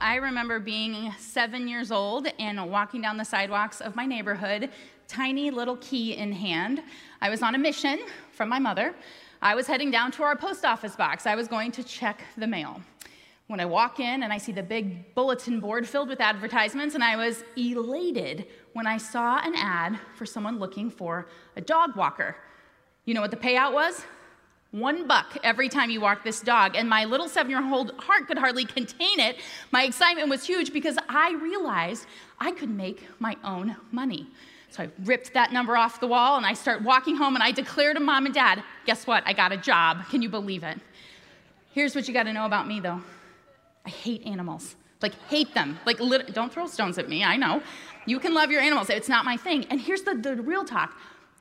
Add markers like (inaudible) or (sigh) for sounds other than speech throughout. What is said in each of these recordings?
I remember being seven years old and walking down the sidewalks of my neighborhood, tiny little key in hand. I was on a mission from my mother. I was heading down to our post office box. I was going to check the mail. When I walk in and I see the big bulletin board filled with advertisements, and I was elated when I saw an ad for someone looking for a dog walker. You know what the payout was? One buck every time you walk this dog. And my little seven year old heart could hardly contain it. My excitement was huge because I realized I could make my own money. So I ripped that number off the wall and I start walking home and I declare to mom and dad, guess what? I got a job. Can you believe it? Here's what you got to know about me though I hate animals. Like, hate them. Like, lit- don't throw stones at me, I know. You can love your animals, it's not my thing. And here's the, the real talk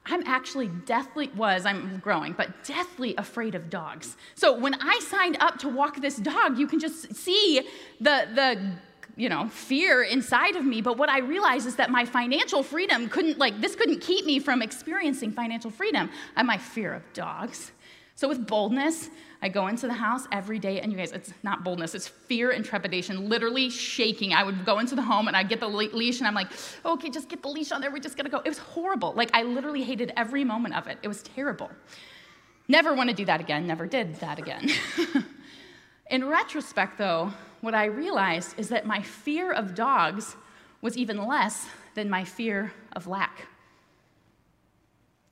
I'm actually deathly, was, I'm growing, but deathly afraid of dogs. So when I signed up to walk this dog, you can just see the, the, you know, fear inside of me. But what I realized is that my financial freedom couldn't, like, this couldn't keep me from experiencing financial freedom. I my fear of dogs. So with boldness, I go into the house every day, and you guys, it's not boldness, it's fear and trepidation, literally shaking. I would go into the home and I'd get the leash, and I'm like, okay, just get the leash on there, we just gotta go. It was horrible. Like, I literally hated every moment of it. It was terrible. Never wanna do that again, never did that again. (laughs) In retrospect, though, what I realized is that my fear of dogs was even less than my fear of lack.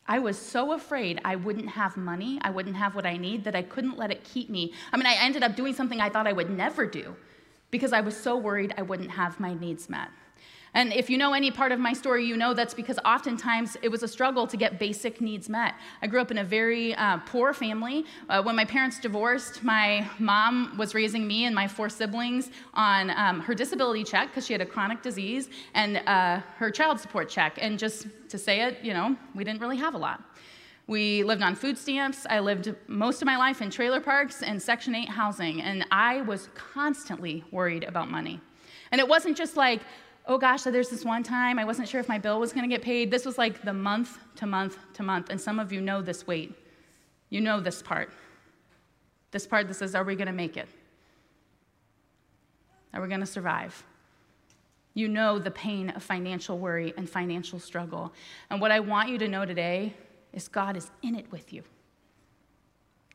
I was so afraid I wouldn't have money, I wouldn't have what I need, that I couldn't let it keep me. I mean, I ended up doing something I thought I would never do because I was so worried I wouldn't have my needs met. And if you know any part of my story, you know that's because oftentimes it was a struggle to get basic needs met. I grew up in a very uh, poor family. Uh, when my parents divorced, my mom was raising me and my four siblings on um, her disability check because she had a chronic disease and uh, her child support check. And just to say it, you know, we didn't really have a lot. We lived on food stamps. I lived most of my life in trailer parks and Section 8 housing, and I was constantly worried about money. And it wasn't just like, oh gosh, so there's this one time I wasn't sure if my bill was going to get paid. This was like the month to month to month. And some of you know this weight. You know this part. This part that says, are we going to make it? Are we going to survive? You know the pain of financial worry and financial struggle. And what I want you to know today is God is in it with you.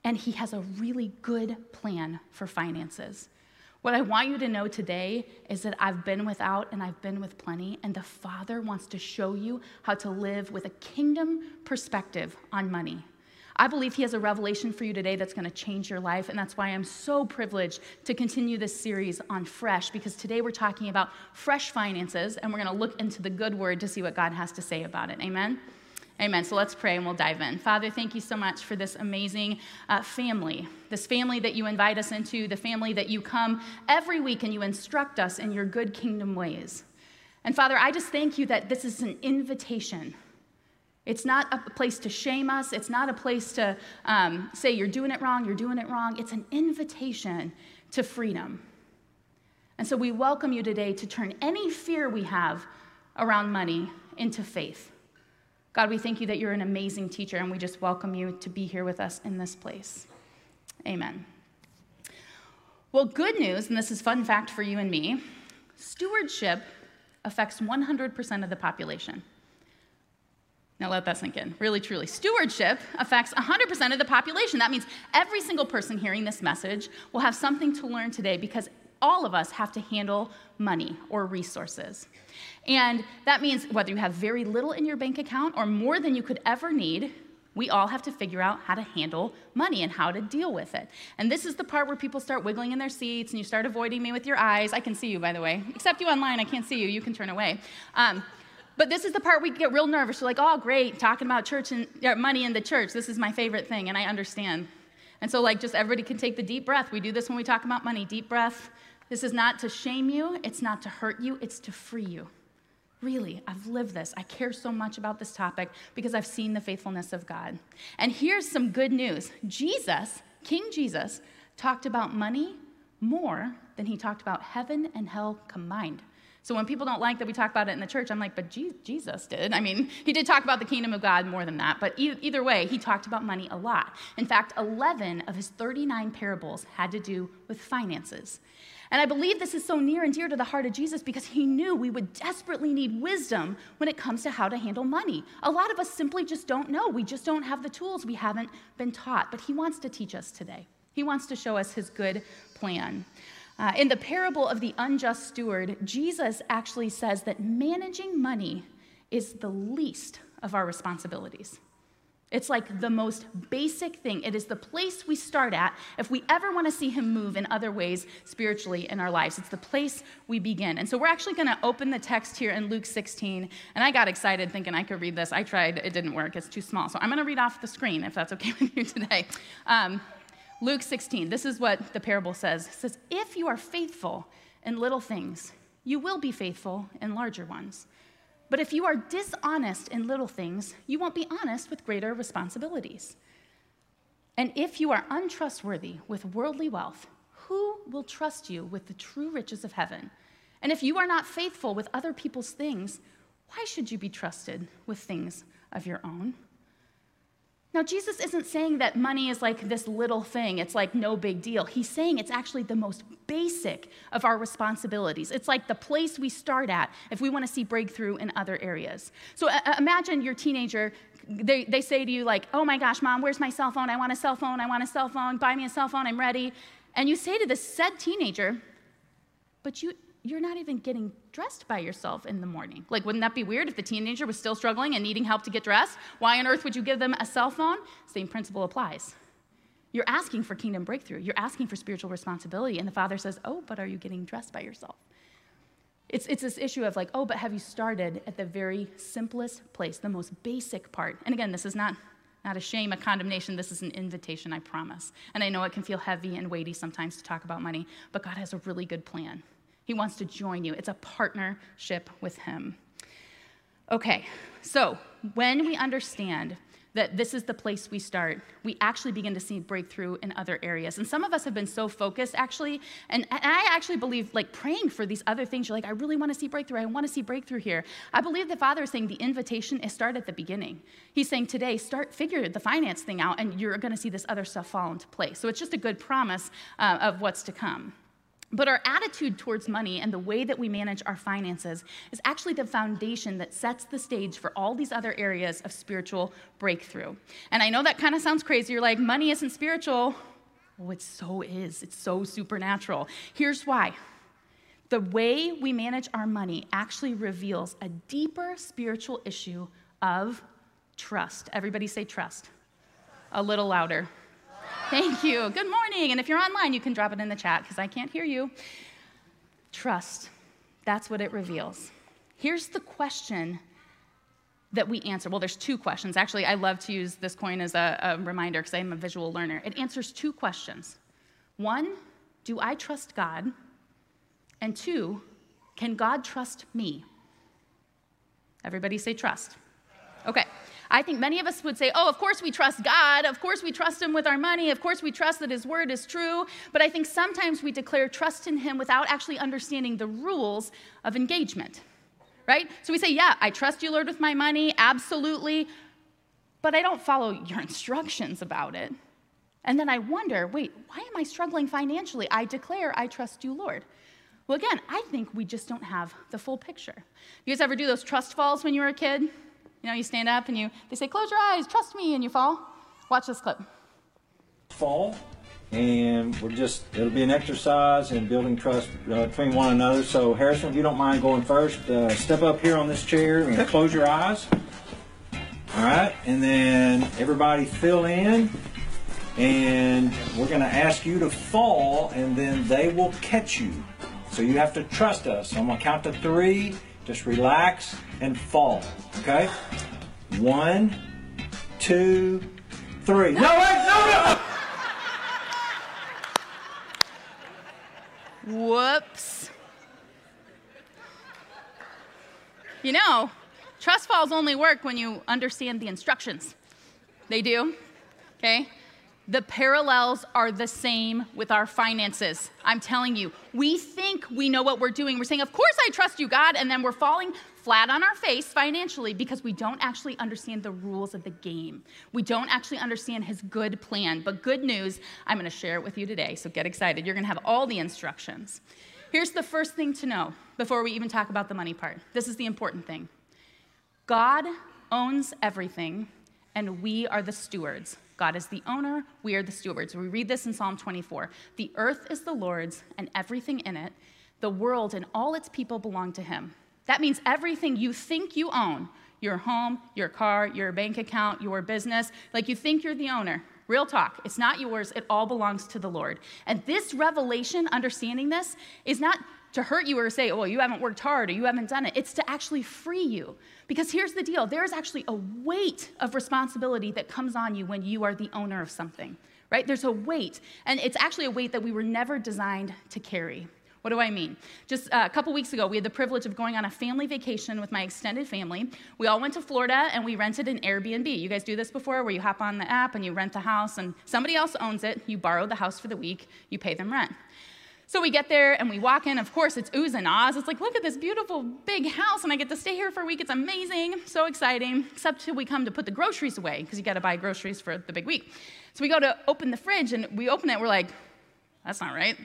And He has a really good plan for finances. What I want you to know today is that I've been without and I've been with plenty, and the Father wants to show you how to live with a kingdom perspective on money. I believe He has a revelation for you today that's going to change your life, and that's why I'm so privileged to continue this series on fresh, because today we're talking about fresh finances, and we're going to look into the good word to see what God has to say about it. Amen? Amen. So let's pray and we'll dive in. Father, thank you so much for this amazing uh, family, this family that you invite us into, the family that you come every week and you instruct us in your good kingdom ways. And Father, I just thank you that this is an invitation. It's not a place to shame us. It's not a place to um, say you're doing it wrong, you're doing it wrong. It's an invitation to freedom. And so we welcome you today to turn any fear we have around money into faith. God, we thank you that you're an amazing teacher, and we just welcome you to be here with us in this place. Amen. Well, good news, and this is fun fact for you and me stewardship affects 100% of the population. Now let that sink in. Really, truly. Stewardship affects 100% of the population. That means every single person hearing this message will have something to learn today because all of us have to handle money or resources. And that means whether you have very little in your bank account or more than you could ever need, we all have to figure out how to handle money and how to deal with it. And this is the part where people start wiggling in their seats and you start avoiding me with your eyes. I can see you, by the way. Except you online, I can't see you. You can turn away. Um, but this is the part we get real nervous. We're like, oh, great, talking about church and uh, money in the church. This is my favorite thing, and I understand. And so, like, just everybody can take the deep breath. We do this when we talk about money. Deep breath. This is not to shame you, it's not to hurt you, it's to free you. Really, I've lived this. I care so much about this topic because I've seen the faithfulness of God. And here's some good news Jesus, King Jesus, talked about money more than he talked about heaven and hell combined. So when people don't like that we talk about it in the church, I'm like, but Jesus did. I mean, he did talk about the kingdom of God more than that, but either way, he talked about money a lot. In fact, 11 of his 39 parables had to do with finances. And I believe this is so near and dear to the heart of Jesus because he knew we would desperately need wisdom when it comes to how to handle money. A lot of us simply just don't know. We just don't have the tools. We haven't been taught. But he wants to teach us today. He wants to show us his good plan. Uh, in the parable of the unjust steward, Jesus actually says that managing money is the least of our responsibilities. It's like the most basic thing. It is the place we start at if we ever want to see him move in other ways spiritually in our lives. It's the place we begin. And so we're actually going to open the text here in Luke 16. And I got excited thinking I could read this. I tried, it didn't work. It's too small. So I'm going to read off the screen if that's okay (laughs) with you today. Um, Luke 16, this is what the parable says. It says, If you are faithful in little things, you will be faithful in larger ones. But if you are dishonest in little things, you won't be honest with greater responsibilities. And if you are untrustworthy with worldly wealth, who will trust you with the true riches of heaven? And if you are not faithful with other people's things, why should you be trusted with things of your own? Now, Jesus isn't saying that money is like this little thing, it's like no big deal. He's saying it's actually the most basic of our responsibilities. It's like the place we start at if we want to see breakthrough in other areas. So uh, imagine your teenager, they, they say to you, like, oh my gosh, mom, where's my cell phone? I want a cell phone, I want a cell phone, buy me a cell phone, I'm ready. And you say to this said teenager, but you, you're not even getting dressed by yourself in the morning. Like, wouldn't that be weird if the teenager was still struggling and needing help to get dressed? Why on earth would you give them a cell phone? Same principle applies. You're asking for kingdom breakthrough, you're asking for spiritual responsibility, and the father says, Oh, but are you getting dressed by yourself? It's, it's this issue of like, oh, but have you started at the very simplest place, the most basic part? And again, this is not, not a shame, a condemnation. This is an invitation, I promise. And I know it can feel heavy and weighty sometimes to talk about money, but God has a really good plan. He wants to join you. It's a partnership with Him. Okay, so when we understand that this is the place we start, we actually begin to see breakthrough in other areas. And some of us have been so focused, actually, and, I actually believe, like praying for these other things. You're like, I really want to see breakthrough. I want to see breakthrough here. I believe the Father is saying the invitation is start at the beginning. He's saying today, start figure the finance thing out, and you're going to see this other stuff fall into place. So it's just a good promise uh, of what's to come. But our attitude towards money and the way that we manage our finances is actually the foundation that sets the stage for all these other areas of spiritual breakthrough. And I know that kind of sounds crazy. You're like, money isn't spiritual. Well, it so is. It's so supernatural. Here's why the way we manage our money actually reveals a deeper spiritual issue of trust. Everybody say trust. A little louder. Thank you. Good morning. And if you're online, you can drop it in the chat because I can't hear you. Trust. That's what it reveals. Here's the question that we answer. Well, there's two questions. Actually, I love to use this coin as a, a reminder because I'm a visual learner. It answers two questions. One, do I trust God? And two, can God trust me? Everybody say trust. Okay. I think many of us would say, oh, of course we trust God. Of course we trust Him with our money. Of course we trust that His word is true. But I think sometimes we declare trust in Him without actually understanding the rules of engagement, right? So we say, yeah, I trust you, Lord, with my money, absolutely. But I don't follow your instructions about it. And then I wonder, wait, why am I struggling financially? I declare I trust you, Lord. Well, again, I think we just don't have the full picture. You guys ever do those trust falls when you were a kid? You know, you stand up and you, they say, close your eyes, trust me, and you fall. Watch this clip. Fall, and we're just, it'll be an exercise in building trust uh, between one another. So, Harrison, if you don't mind going first, uh, step up here on this chair and close your eyes. All right, and then everybody fill in, and we're going to ask you to fall, and then they will catch you. So you have to trust us. I'm going to count to three. Just relax and fall. Okay? One, two, three. No, wait, no, no! Whoops. You know, trust falls only work when you understand the instructions. They do, okay? The parallels are the same with our finances. I'm telling you, we think we know what we're doing. We're saying, Of course I trust you, God, and then we're falling flat on our face financially because we don't actually understand the rules of the game. We don't actually understand His good plan. But good news, I'm going to share it with you today, so get excited. You're going to have all the instructions. Here's the first thing to know before we even talk about the money part. This is the important thing God owns everything, and we are the stewards. God is the owner, we are the stewards. We read this in Psalm 24. The earth is the Lord's and everything in it, the world and all its people belong to him. That means everything you think you own your home, your car, your bank account, your business like you think you're the owner. Real talk, it's not yours, it all belongs to the Lord. And this revelation, understanding this, is not to hurt you or say, oh, you haven't worked hard or you haven't done it. It's to actually free you. Because here's the deal there is actually a weight of responsibility that comes on you when you are the owner of something, right? There's a weight, and it's actually a weight that we were never designed to carry. What do I mean? Just uh, a couple weeks ago, we had the privilege of going on a family vacation with my extended family. We all went to Florida and we rented an Airbnb. You guys do this before where you hop on the app and you rent the house and somebody else owns it. You borrow the house for the week, you pay them rent. So we get there and we walk in. Of course, it's oohs and ahs. It's like, look at this beautiful big house, and I get to stay here for a week. It's amazing, so exciting. Except we come to put the groceries away because you got to buy groceries for the big week. So we go to open the fridge and we open it. We're like, that's not right.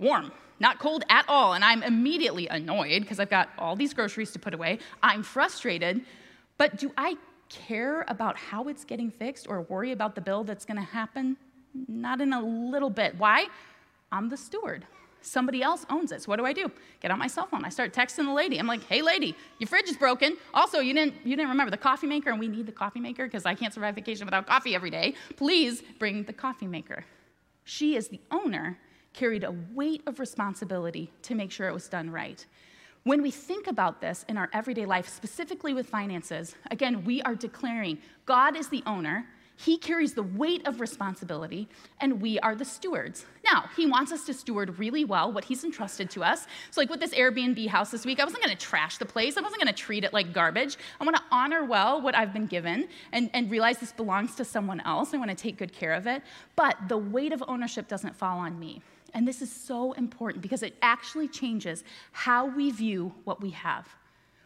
Warm, not cold at all. And I'm immediately annoyed because I've got all these groceries to put away. I'm frustrated, but do I care about how it's getting fixed or worry about the bill that's going to happen? Not in a little bit. Why? I'm the steward. Somebody else owns it. So what do I do? Get on my cell phone. I start texting the lady. I'm like, "Hey, lady, your fridge is broken. Also, you didn't you didn't remember the coffee maker, and we need the coffee maker because I can't survive vacation without coffee every day. Please bring the coffee maker." She, as the owner, carried a weight of responsibility to make sure it was done right. When we think about this in our everyday life, specifically with finances, again, we are declaring God is the owner. He carries the weight of responsibility, and we are the stewards. Now, He wants us to steward really well what He's entrusted to us. So, like with this Airbnb house this week, I wasn't gonna trash the place, I wasn't gonna treat it like garbage. I wanna honor well what I've been given and, and realize this belongs to someone else. I wanna take good care of it. But the weight of ownership doesn't fall on me. And this is so important because it actually changes how we view what we have.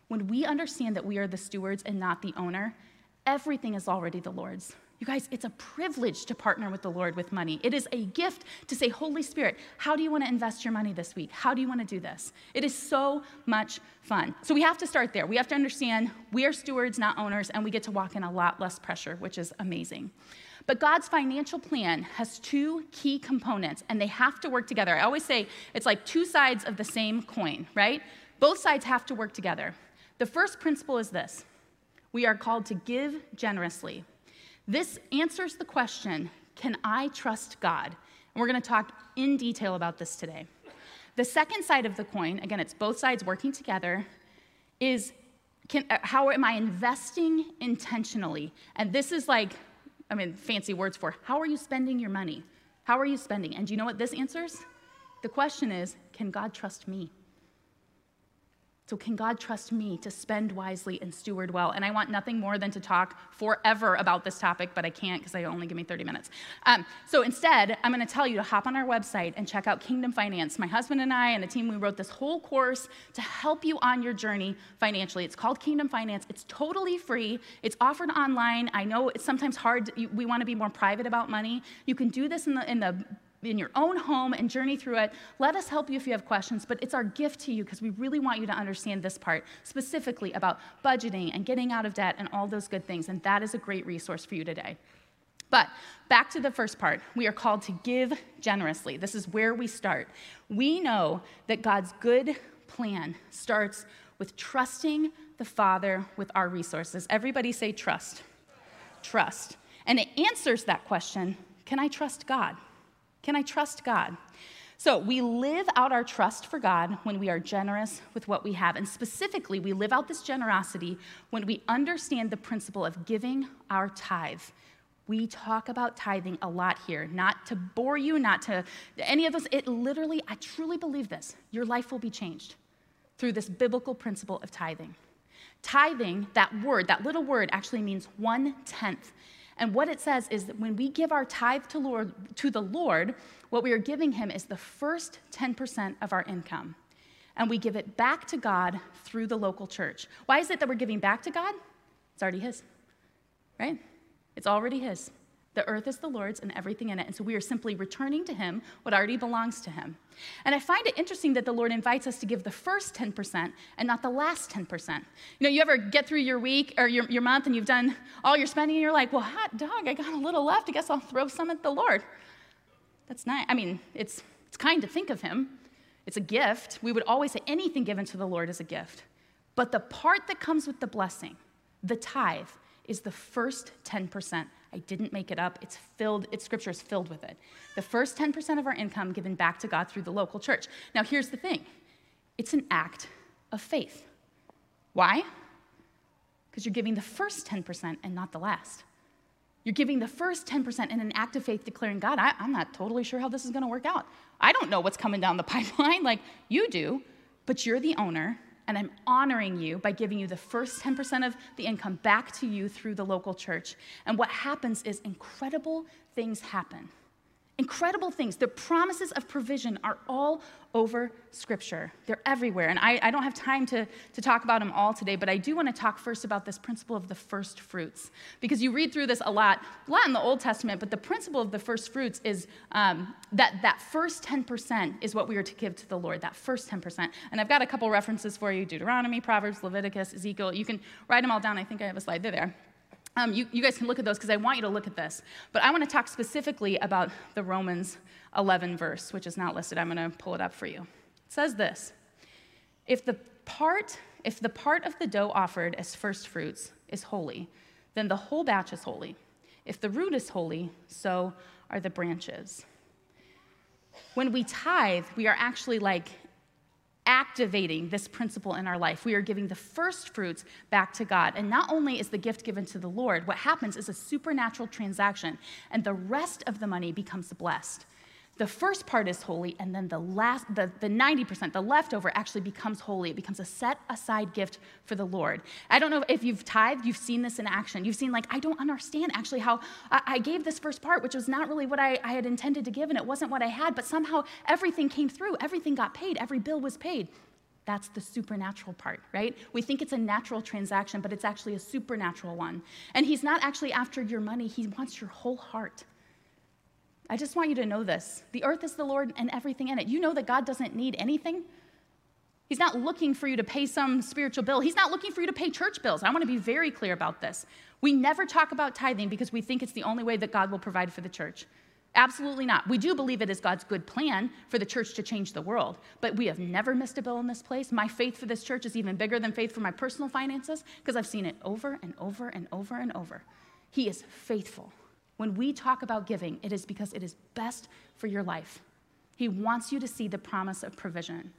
When we understand that we are the stewards and not the owner, everything is already the Lord's. You guys, it's a privilege to partner with the Lord with money. It is a gift to say, Holy Spirit, how do you want to invest your money this week? How do you want to do this? It is so much fun. So we have to start there. We have to understand we are stewards, not owners, and we get to walk in a lot less pressure, which is amazing. But God's financial plan has two key components, and they have to work together. I always say it's like two sides of the same coin, right? Both sides have to work together. The first principle is this we are called to give generously. This answers the question can I trust God? And we're going to talk in detail about this today. The second side of the coin, again, it's both sides working together, is can, uh, how am I investing intentionally? And this is like, I mean, fancy words for how are you spending your money? How are you spending? And do you know what this answers? The question is can God trust me? So, can God trust me to spend wisely and steward well? And I want nothing more than to talk forever about this topic, but I can't because I only give me 30 minutes. Um, so, instead, I'm going to tell you to hop on our website and check out Kingdom Finance. My husband and I and the team, we wrote this whole course to help you on your journey financially. It's called Kingdom Finance. It's totally free, it's offered online. I know it's sometimes hard, we want to be more private about money. You can do this in the, in the in your own home and journey through it. Let us help you if you have questions, but it's our gift to you because we really want you to understand this part specifically about budgeting and getting out of debt and all those good things. And that is a great resource for you today. But back to the first part, we are called to give generously. This is where we start. We know that God's good plan starts with trusting the Father with our resources. Everybody say trust. Trust. And it answers that question can I trust God? Can I trust God? So, we live out our trust for God when we are generous with what we have. And specifically, we live out this generosity when we understand the principle of giving our tithe. We talk about tithing a lot here, not to bore you, not to any of us. It literally, I truly believe this. Your life will be changed through this biblical principle of tithing. Tithing, that word, that little word, actually means one tenth. And what it says is that when we give our tithe to, Lord, to the Lord, what we are giving him is the first 10% of our income. And we give it back to God through the local church. Why is it that we're giving back to God? It's already his, right? It's already his. The earth is the Lord's and everything in it. And so we are simply returning to Him what already belongs to Him. And I find it interesting that the Lord invites us to give the first 10% and not the last 10%. You know, you ever get through your week or your, your month and you've done all your spending and you're like, well, hot dog, I got a little left. I guess I'll throw some at the Lord. That's nice. I mean, it's, it's kind to think of Him, it's a gift. We would always say anything given to the Lord is a gift. But the part that comes with the blessing, the tithe, is the first 10% I didn't make it up. It's filled, its scripture is filled with it. The first 10% of our income given back to God through the local church. Now, here's the thing it's an act of faith. Why? Because you're giving the first 10% and not the last. You're giving the first 10% in an act of faith, declaring, God, I, am not totally sure how this is going to work out. I don't know what's coming down the (laughs) pipeline like you do, but you're the owner and I'm honoring you by giving you the first 10% of the income back to you through the local church. And what happens is incredible things happen. Incredible things. The promises of provision are all over Scripture, they're everywhere. And I, I don't have time to, to talk about them all today, but I do want to talk first about this principle of the first fruits. Because you read through this a lot, a lot in the Old Testament, but the principle of the first fruits is um, that that first 10% is what we are to give to the Lord, that first 10%. And I've got a couple references for you Deuteronomy, Proverbs, Leviticus, Ezekiel. You can write them all down. I think I have a slide there. there. Um, you, you guys can look at those because I want you to look at this. But I want to talk specifically about the Romans 11 verse, which is not listed. I'm going to pull it up for you. It says this If the part, if the part of the dough offered as first fruits is holy, then the whole batch is holy. If the root is holy, so are the branches. When we tithe, we are actually like activating this principle in our life. We are giving the first fruits back to God. And not only is the gift given to the Lord, what happens is a supernatural transaction, and the rest of the money becomes blessed the first part is holy, and then the last, the, the 90%, the leftover actually becomes holy. It becomes a set aside gift for the Lord. I don't know if you've tithed, you've seen this in action. You've seen, like, I don't understand actually how I, gave this first part, which was not really what I, I had intended to give, and it wasn't what I had, but somehow everything came through. Everything got paid, every bill was paid. That's the supernatural part, right? We think it's a natural transaction, but it's actually a supernatural one. And He's not actually after your money, He wants your whole heart. I just want you to know this. The earth is the Lord and everything in it. You know that God doesn't need anything. He's not looking for you to pay some spiritual bill. He's not looking for you to pay church bills. I want to be very clear about this. We never talk about tithing because we think it's the only way that God will provide for the church. Absolutely not. We do believe it is God's good plan for the church to change the world, but we have never missed a bill in this place. My faith for this church is even bigger than faith for my personal finances because I've seen it over and over and over and over. He is faithful. When we talk about giving, it is because it is best for your life. He wants you to see the promise of provision.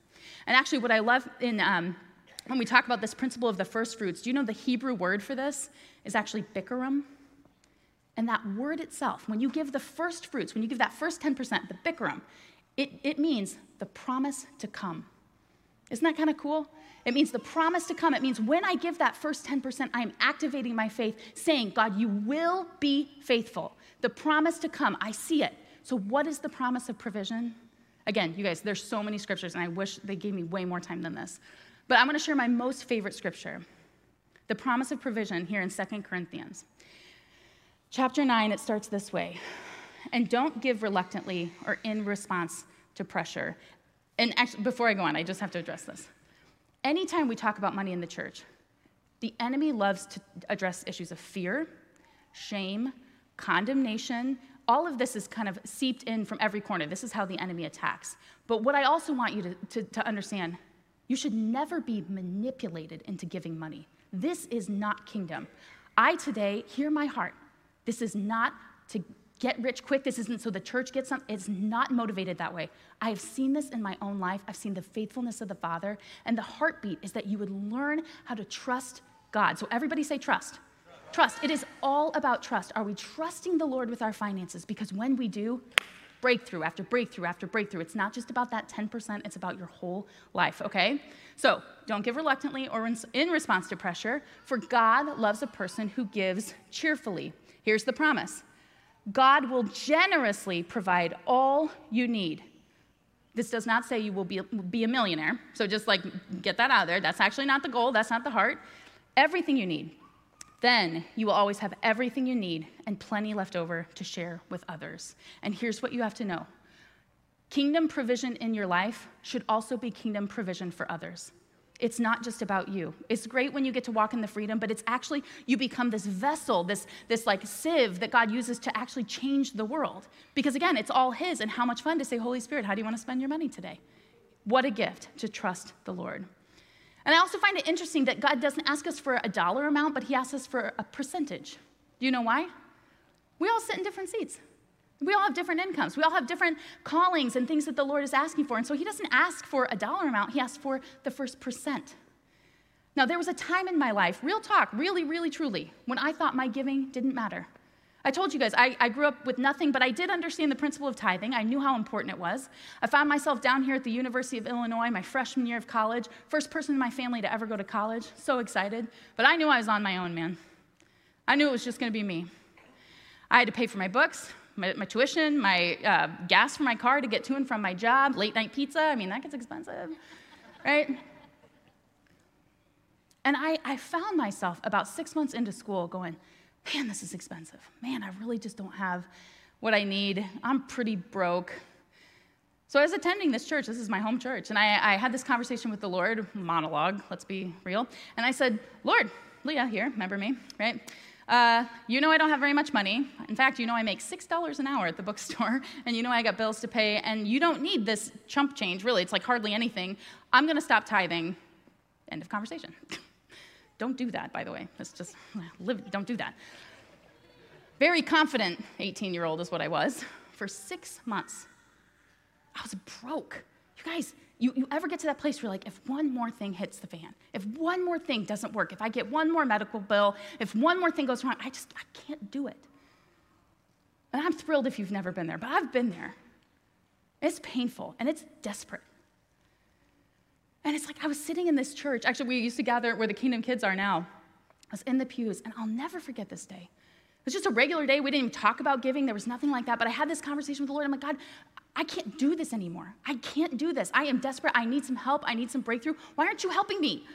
And actually, what I love in um, when we talk about this principle of the first fruits, do you know the Hebrew word for this is actually bikurim? And that word itself, when you give the first fruits, when you give that first 10%, the bikurim, it, it means the promise to come. Isn't that kind of cool? It means the promise to come. It means when I give that first 10%, I am activating my faith, saying, God, you will be faithful. The promise to come, I see it. So, what is the promise of provision? Again, you guys, there's so many scriptures, and I wish they gave me way more time than this. But I'm going to share my most favorite scripture the promise of provision here in 2 Corinthians. Chapter 9, it starts this way And don't give reluctantly or in response to pressure. And actually, before I go on, I just have to address this. Anytime we talk about money in the church, the enemy loves to address issues of fear, shame, condemnation. All of this is kind of seeped in from every corner. This is how the enemy attacks. But what I also want you to, to, to understand you should never be manipulated into giving money. This is not kingdom. I today hear my heart. This is not to get rich quick. This isn't so the church gets something. It's not motivated that way. I have seen this in my own life. I've seen the faithfulness of the Father. And the heartbeat is that you would learn how to trust God. So everybody say trust. Trust. It is all about trust. Are we trusting the Lord with our finances? Because when we do, breakthrough after breakthrough after breakthrough. It's not just about that 10%, it's about your whole life, okay? So don't give reluctantly or in response to pressure, for God loves a person who gives cheerfully. Here's the promise God will generously provide all you need. This does not say you will be, be a millionaire. So just like get that out of there. That's actually not the goal, that's not the heart. Everything you need. Then you will always have everything you need and plenty left over to share with others. And here's what you have to know kingdom provision in your life should also be kingdom provision for others. It's not just about you. It's great when you get to walk in the freedom, but it's actually you become this vessel, this, this like sieve that God uses to actually change the world. Because again, it's all His, and how much fun to say, Holy Spirit, how do you want to spend your money today? What a gift to trust the Lord. And I also find it interesting that God doesn't ask us for a dollar amount, but He asks us for a percentage. Do you know why? We all sit in different seats. We all have different incomes. We all have different callings and things that the Lord is asking for. And so He doesn't ask for a dollar amount, He asks for the first percent. Now, there was a time in my life, real talk, really, really, truly, when I thought my giving didn't matter. I told you guys, I, I, grew up with nothing, but I did understand the principle of tithing. I knew how important it was. I found myself down here at the University of Illinois, my freshman year of college, first person in my family to ever go to college. So excited. But I knew I was on my own, man. I knew it was just going to be me. I had to pay for my books, my, my tuition, my uh, gas for my car to get to and from my job, late night pizza. I mean, that gets expensive, right? And I, I found myself about six months into school going, man, this is expensive. Man, I really just don't have what I need. I'm pretty broke. So I was attending this church. This is my home church. And I, I had this conversation with the Lord, monologue, let's be real. And I said, Lord, Leah here, remember me, right? Uh, you know I don't have very much money. In fact, you know I make $6 an hour at the (laughs) bookstore, and you know I got bills to pay, and you don't need this chump change, really. It's like hardly anything. I'm going to stop tithing. End of conversation. (laughs) don't do that, by the way. It's just, (laughs) live, don't do that. Very confident 18 year old is what I was for six months. I was broke. You guys, you, you ever get to that place where you're like, if one more thing hits the fan, if one more thing doesn't work, if I get one more medical bill, if one more thing goes wrong, I just, I can't do it. And I'm thrilled if you've never been there, but I've been there. It's painful and it's desperate. And it's like I was sitting in this church. Actually, we used to gather where the Kingdom Kids are now. I was in the pews, and I'll never forget this day. It was just a regular day. We didn't even talk about giving. There was nothing like that. But I had this conversation with the Lord. I'm like, God, I can't do this anymore. I can't do this. I am desperate. I need some help. I need some breakthrough. Why aren't you helping me?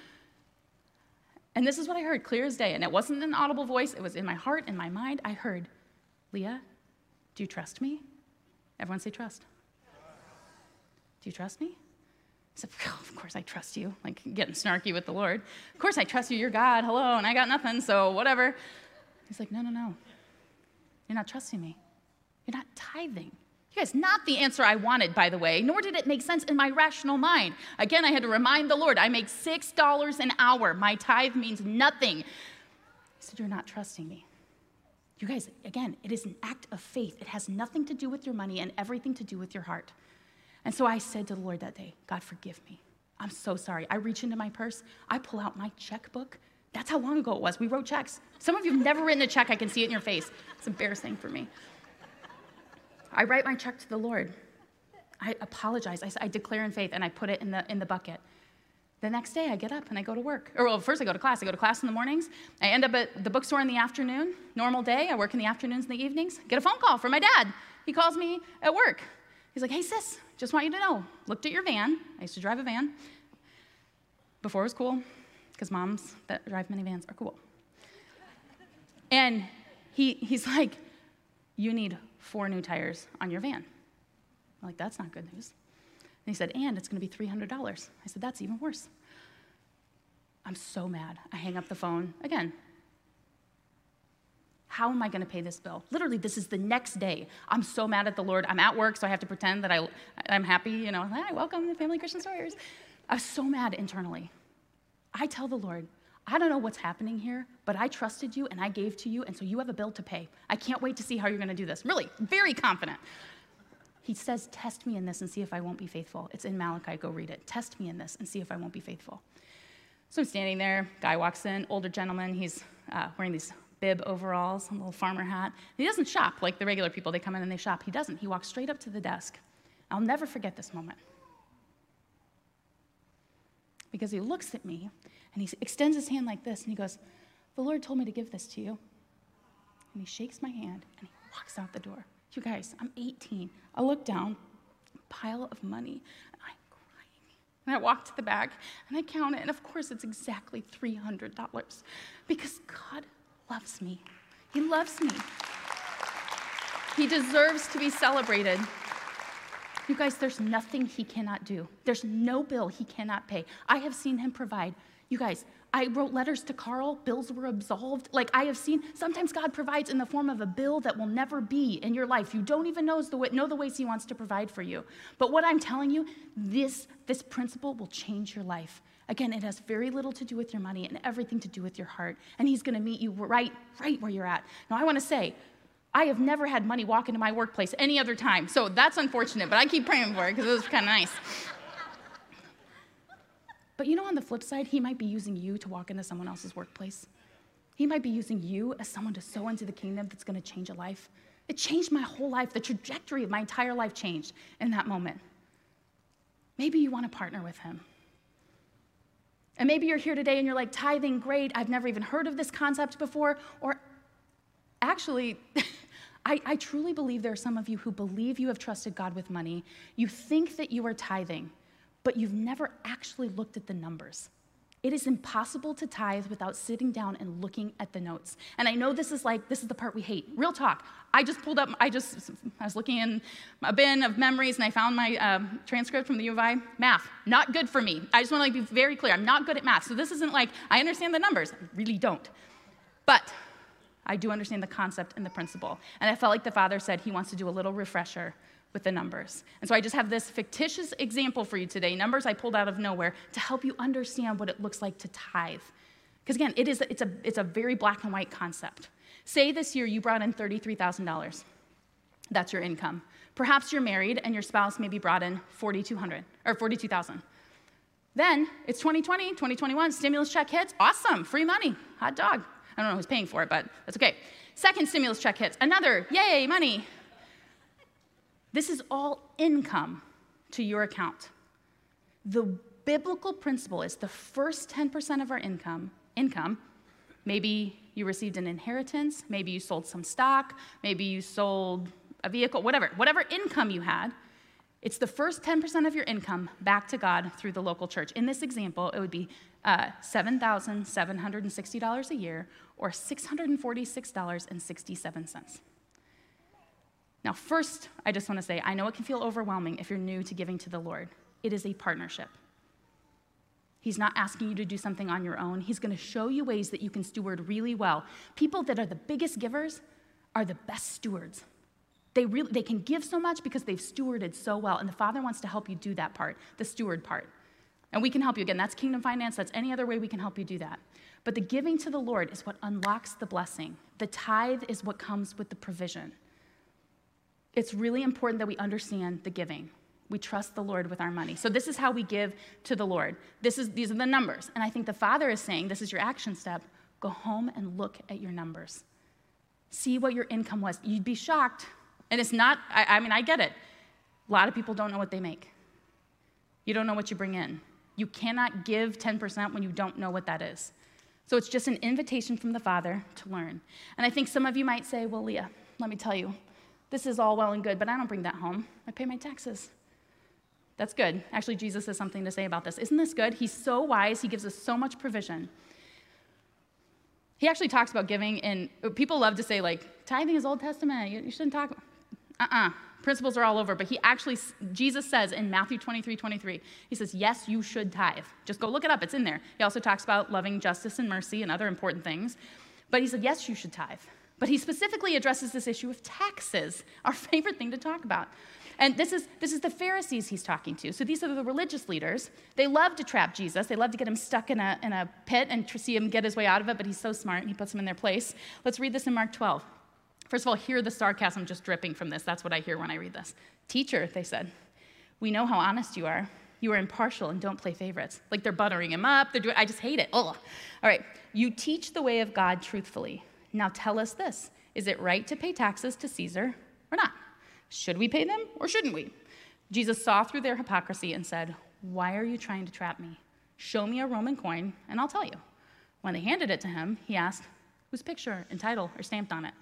And this is what I heard clear as day. And it wasn't an audible voice, it was in my heart in my mind. I heard, Leah, do you trust me? Everyone say trust. Do you trust me? I said, oh, (laughs) Of course I trust you. Like getting snarky with the Lord. Of course I trust you. You're God. Hello. And I got nothing, so whatever. He's like, No, no, no. You're not trusting me. You're not tithing. You guys, not the answer I wanted, by the way, nor did it make sense in my rational mind. Again, I had to remind the Lord, I make $6 an hour. My tithe means nothing. He said, You're not trusting me. You guys, again, it is an act of faith. It has nothing to do with your money and everything to do with your heart. And so I said to the Lord that day, God, forgive me. I'm so sorry. I reach into my purse, I pull out my checkbook. That's how long ago it was. We wrote checks. Some of you have never written a check. I can see it in your face. It's embarrassing for me. I write my check to the Lord. I apologize. I, I, declare in faith and I put it in the, in the bucket. The next day, I get up and I go to work. Or, well, first I go to class. I go to class in the mornings. I end up at the bookstore in the afternoon. Normal day. I work in the afternoons and the evenings. Get a phone call from my dad. He calls me at work. He's like, hey, sis, just want you to know, looked at your van. I used to drive a van before it was cool, because moms that drive minivans are cool. And he, he's like, you need four new tires on your van. I'm like, that's not good news. And he said, and it's going to be $300. I said, that's even worse. I'm so mad. I hang up the phone. Again, how am I going to pay this bill? Literally, this is the next day. I'm so mad at the Lord. I'm at work, so I have to pretend that I, I'm happy. You know, hi, welcome to Family Christian Stores. I was so mad internally. I tell the Lord, I don't know what's happening here, but I trusted you and I gave to you, and so you have a bill to pay. I can't wait to see how you're going to do this. Really, very confident. He says, Test me in this and see if I won't be faithful. It's in Malachi, go read it. Test me in this and see if I won't be faithful. So I'm standing there, guy walks in, older gentleman, he's uh, wearing these bib overalls, a little farmer hat. He doesn't shop like the regular people, they come in and they shop. He doesn't. He walks straight up to the desk. I'll never forget this moment. Because he looks at me and he extends his hand like this and he goes, The Lord told me to give this to you. And he shakes my hand and he walks out the door. You guys, I'm 18. I look down, pile of money, and I'm crying. And I walk to the back and I count it, and of course it's exactly $300 because God loves me. He loves me. He deserves to be celebrated. You guys, there's nothing he cannot do. There's no bill he cannot pay. I have seen him provide. You guys, I wrote letters to Carle, bills were absolved. Like I have seen, sometimes God provides in the form of a bill that will never be in your life. You don't even know the, way, know the ways He wants to provide for you. But what I'm telling you, this, this principle will change your life. Again, it has very little to do with your money and everything to do with your heart. And He's gonna meet you right, right where you're at. Now, I wanna say, I have never had money walk into my workplace any other time. So that's unfortunate, but I keep praying for it because it was kind of nice. But you know, on the flip side, he might be using you to walk into someone else's workplace. He might be using you as someone to sow into the kingdom that's going to change a life. It changed my whole life. The trajectory of my entire life changed in that moment. Maybe you want to partner with him. And maybe you're here today and you're like, tithing, great. I've never even heard of this concept before. Or actually, (laughs) I, I, truly believe there are some of you who believe you have trusted God with money. You think that you are tithing, but you've never actually looked at the numbers. It is impossible to tithe without sitting down and looking at the notes. And I know this is like, this is the part we hate. Real talk. I just pulled up, I just, I was looking in a bin of memories and I found my uh, transcript from the U of I. Math, not good for me. I just want to like, be very clear. I'm not good at math. So this isn't like, I understand the numbers. I really don't. But I do understand the concept and the principle. And I felt like the Father said he wants to do a little refresher with the numbers. And so I just have this fictitious example for you today, numbers I pulled out of nowhere, to help you understand what it looks like to tithe. Because again, it is, it's, a, it's a very black and white concept. Say this year you brought in $33,000. That's your income. Perhaps you're married and your spouse maybe brought in 4,200 or 42,000. Then it's 2020, 2021, stimulus check hits. Awesome, free money, hot dog. I don't know who's paying for it, but that's okay. Second stimulus check hits, another, yay, money. This is all income to your account. The biblical principle is the first 10% of our income, income, maybe you received an inheritance, maybe you sold some stock, maybe you sold a vehicle, whatever, whatever income you had, it's the first 10% of your income back to God through the local church. In this example, it would be uh, $7,760 a year or $646.67. Now, first, I just want to say I know it can feel overwhelming if you're new to giving to the Lord. It is a partnership. He's not asking you to do something on your own. He's going to show you ways that you can steward really well. People that are the biggest givers are the best stewards. They, really, they can give so much because they've stewarded so well, and the Father wants to help you do that part, the steward part. And we can help you. Again, that's kingdom finance, that's any other way we can help you do that. But the giving to the Lord is what unlocks the blessing. The tithe is what comes with the provision it's really important that we understand the giving. We trust the Lord with our money. So this is how we give to the Lord. This is, these are the numbers. And I think the Father is saying this is your action step. Go home and look at your numbers. See what your income was. You'd be shocked. And it's not, I, I mean, I get it. A lot of people don't know what they make. You don't know what you bring in. You cannot give 10% when you don't know what that is. So it's just an invitation from the Father to learn. And I think some of you might say, well, Leah, let me tell you, this is all well and good, but I don't bring that home. I pay my taxes. That's good. Actually, Jesus has something to say about this. Isn't this good? He's so wise, he gives us so much provision. He actually talks about giving, and people love to say, like, tithing is Old Testament. You, shouldn't talk. Uh uh-uh. uh Principles are all over. But he actually, Jesus says in Matthew 23 23, he says, Yes, you should tithe. Just go look it up, it's in there. He also talks about loving justice and mercy and other important things. But he said, Yes, you should tithe. But he specifically addresses this issue of taxes, our (laughs) favorite thing to talk about. And this is, this is the Pharisees he's talking to. So these are the religious leaders. They love to trap Jesus. They love to get him stuck in a, in a pit and see him get his way out of it, but he's so smart and he puts them in their place. Let's read this in Mark 12. First of all, hear the sarcasm just dripping from this. That's what I hear when I read this. Teacher, they said, we know how honest you are. You are impartial and don't play favorites. Like they're buttering him up. They're doing, I just hate it. Ugh. All right. You teach the way of God truthfully. Now tell us this Is it right to pay taxes to Caesar or not? Should we pay them or shouldn't we? Jesus saw through their hypocrisy and said, Why are you trying to trap me? Show me a Roman coin and I'll tell you. When they handed it to him, he asked, Whose picture and title are stamped on it?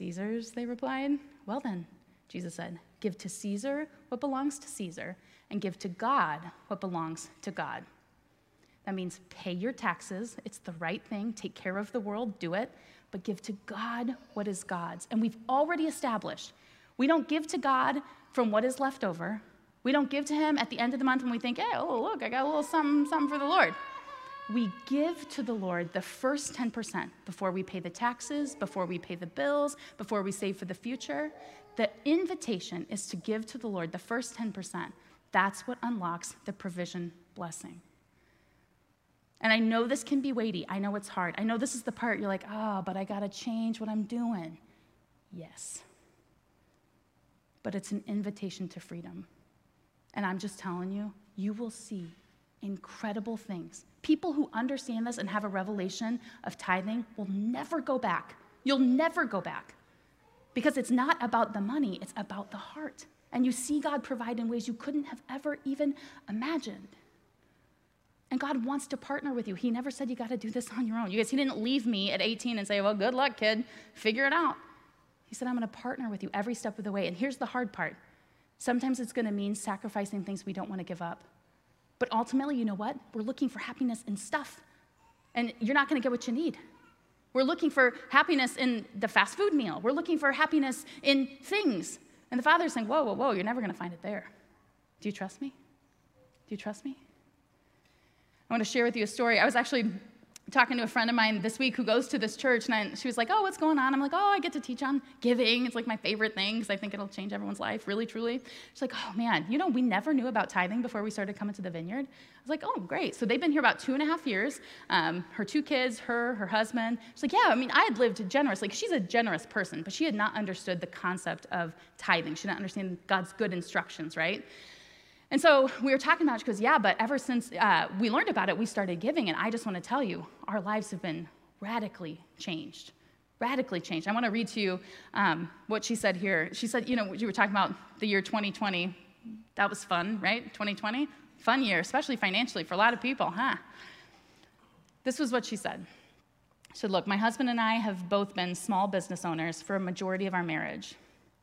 Caesar's, they replied. Well then, Jesus said, give to Caesar what belongs to Caesar, and give to God what belongs to God. That means pay your taxes. It's the right thing. Take care of the world, do it. But give to God what is God's. And we've already established we don't give to God from what is left over. We don't give to Him at the end of the month when we think, hey, oh, look, I got a little something, something for the Lord. We give to the Lord the first 10% before we pay the taxes, before we pay the bills, before we save for the future. The invitation is to give to the Lord the first 10%. That's what unlocks the provision blessing. And I know this can be weighty. I know it's hard. I know this is the part you're like, oh, but I got to change what I'm doing. Yes. But it's an invitation to freedom. And I'm just telling you, you will see incredible things. People who understand this and have a revelation of tithing will never go back. You'll never go back because it's not about the money, it's about the heart. And you see God provide in ways you couldn't have ever even imagined. And God wants to partner with you. He never said you got to do this on your own. You guys, He didn't leave me at 18 and say, well, good luck, kid. Figure it out. He said, I'm going to partner with you every step of the way. And here's the hard part sometimes it's going to mean sacrificing things we don't want to give up. But ultimately, you know what? We're looking for happiness in stuff. And you're not going to get what you need. We're looking for happiness in the fast food meal. We're looking for happiness in things. And the Father's saying, Whoa, whoa, whoa, you're never going to find it there. Do you trust me? Do you trust me? I want to share with you a story. I was actually talking to a friend of mine this week who goes to this church, and I, she was like, Oh, what's going on? I'm like, Oh, I get to teach on giving. It's like my favorite thing because I think it'll change everyone's life, really, truly. She's like, Oh, man, you know, we never knew about tithing before we started coming to the vineyard. I was like, Oh, great. So they've been here about two and a half years. Um, her two kids, her, her husband. She's like, Yeah, I mean, I had lived generously. Like, she's a generous person, but she had not understood the concept of tithing. She didn't understand God's good instructions, right? And so we were talking about it. She goes, Yeah, but ever since uh, we learned about it, we started giving. And I just want to tell you, our lives have been radically changed. Radically changed. I want to read to you um, what she said here. She said, You know, you were talking about the year 2020. That was fun, right? 2020? Fun year, especially financially for a lot of people, huh? This was what she said. She said, Look, my husband and I have both been small business owners for a majority of our marriage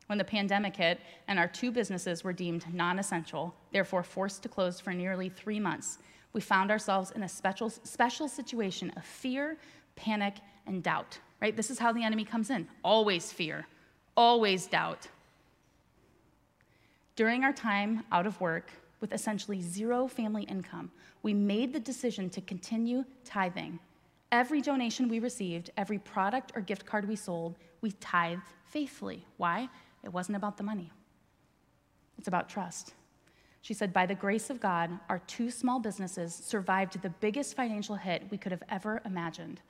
when the pandemic hit and our two businesses were deemed non essential, therefore forced to close for nearly three months, we found ourselves in a special, special situation of fear, panic, and doubt. Right? This is how the enemy comes in always fear, always doubt. During our time out of work, with essentially zero family income, we made the decision to continue tithing. Every donation we received, every product or gift card we sold, we tithed faithfully. Why? It wasn't about the money, it's about trust. She said, By the grace of God, our two small businesses survived the biggest financial hit we could have ever imagined.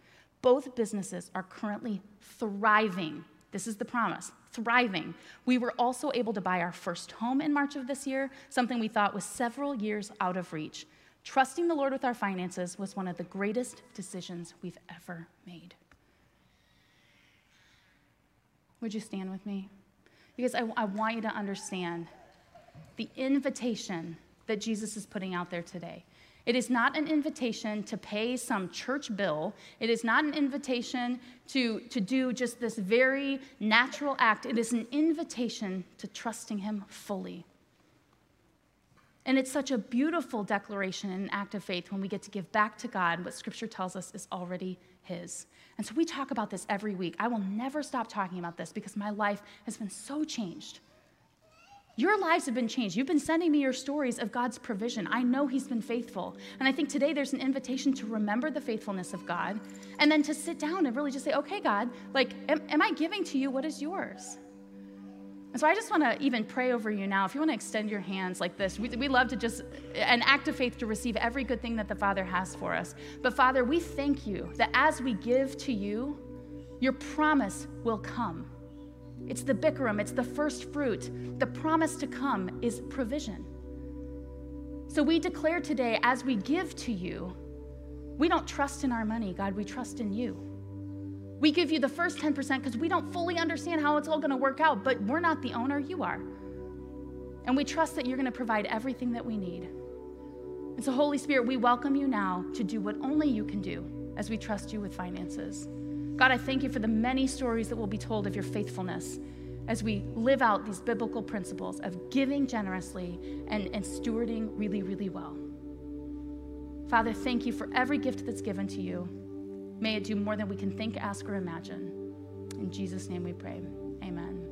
Both businesses are currently thriving. This is the promise thriving. We were also able to buy our first home in March of this year, something we thought was several years out of reach. Trusting the Lord with our finances was one of the greatest decisions we've ever made. Would you stand with me? Because I, I want you to understand the invitation that Jesus is putting out there today. It is not an invitation to pay some church bill. It is not an invitation to, to do just this very natural act. It is an invitation to trusting Him fully. And it's such a beautiful declaration and act of faith when we get to give back to God what Scripture tells us is already His. And so we talk about this every week. I will never stop talking about this because my life has been so changed. Your lives have been changed. You've been sending me your stories of God's provision. I know He's been faithful. And I think today there's an invitation to remember the faithfulness of God and then to sit down and really just say, okay, God, like, am, am I giving to you what is yours? And so I just want to even pray over you now. If you want to extend your hands like this, we, we love to just, an act of faith to receive every good thing that the Father has for us. But Father, we thank you that as we give to you, your promise will come. It's the bikurim, it's the first fruit. The promise to come is provision. So we declare today, as we give to you, we don't trust in our money, God, we trust in you. We give you the first 10% because we don't fully understand how it's all going to work out, but we're not the owner, you are. And we trust that you're going to provide everything that we need. And so, Holy Spirit, we welcome you now to do what only you can do as we trust you with finances. God, I thank you for the many stories that will be told of your faithfulness as we live out these biblical principles of giving generously and, and stewarding really, really well. Father, thank you for every gift that's given to you. May it do more than we can think, ask, or imagine. In Jesus' name we pray. Amen.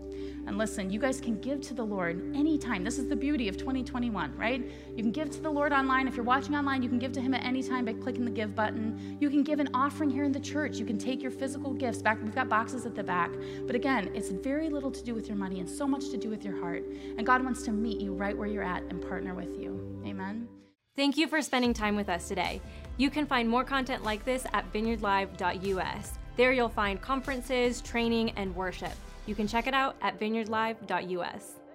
And listen, you guys can give to the Lord anytime. This is the beauty of 2021, right? You can give to the Lord online. If you're watching online, you can give to Him at any time by clicking the give button. You can give an offering here in the church. You can take your physical gifts back. We've got boxes at the back. But again, it's very little to do with your money and so much to do with your heart. And God wants to meet you right where you're at and partner with you. Amen. Thank you for spending time with us today. You can find more content like this at vineyardlive.us. There you'll find conferences, training, and worship. You can check it out at vineyardlive.us.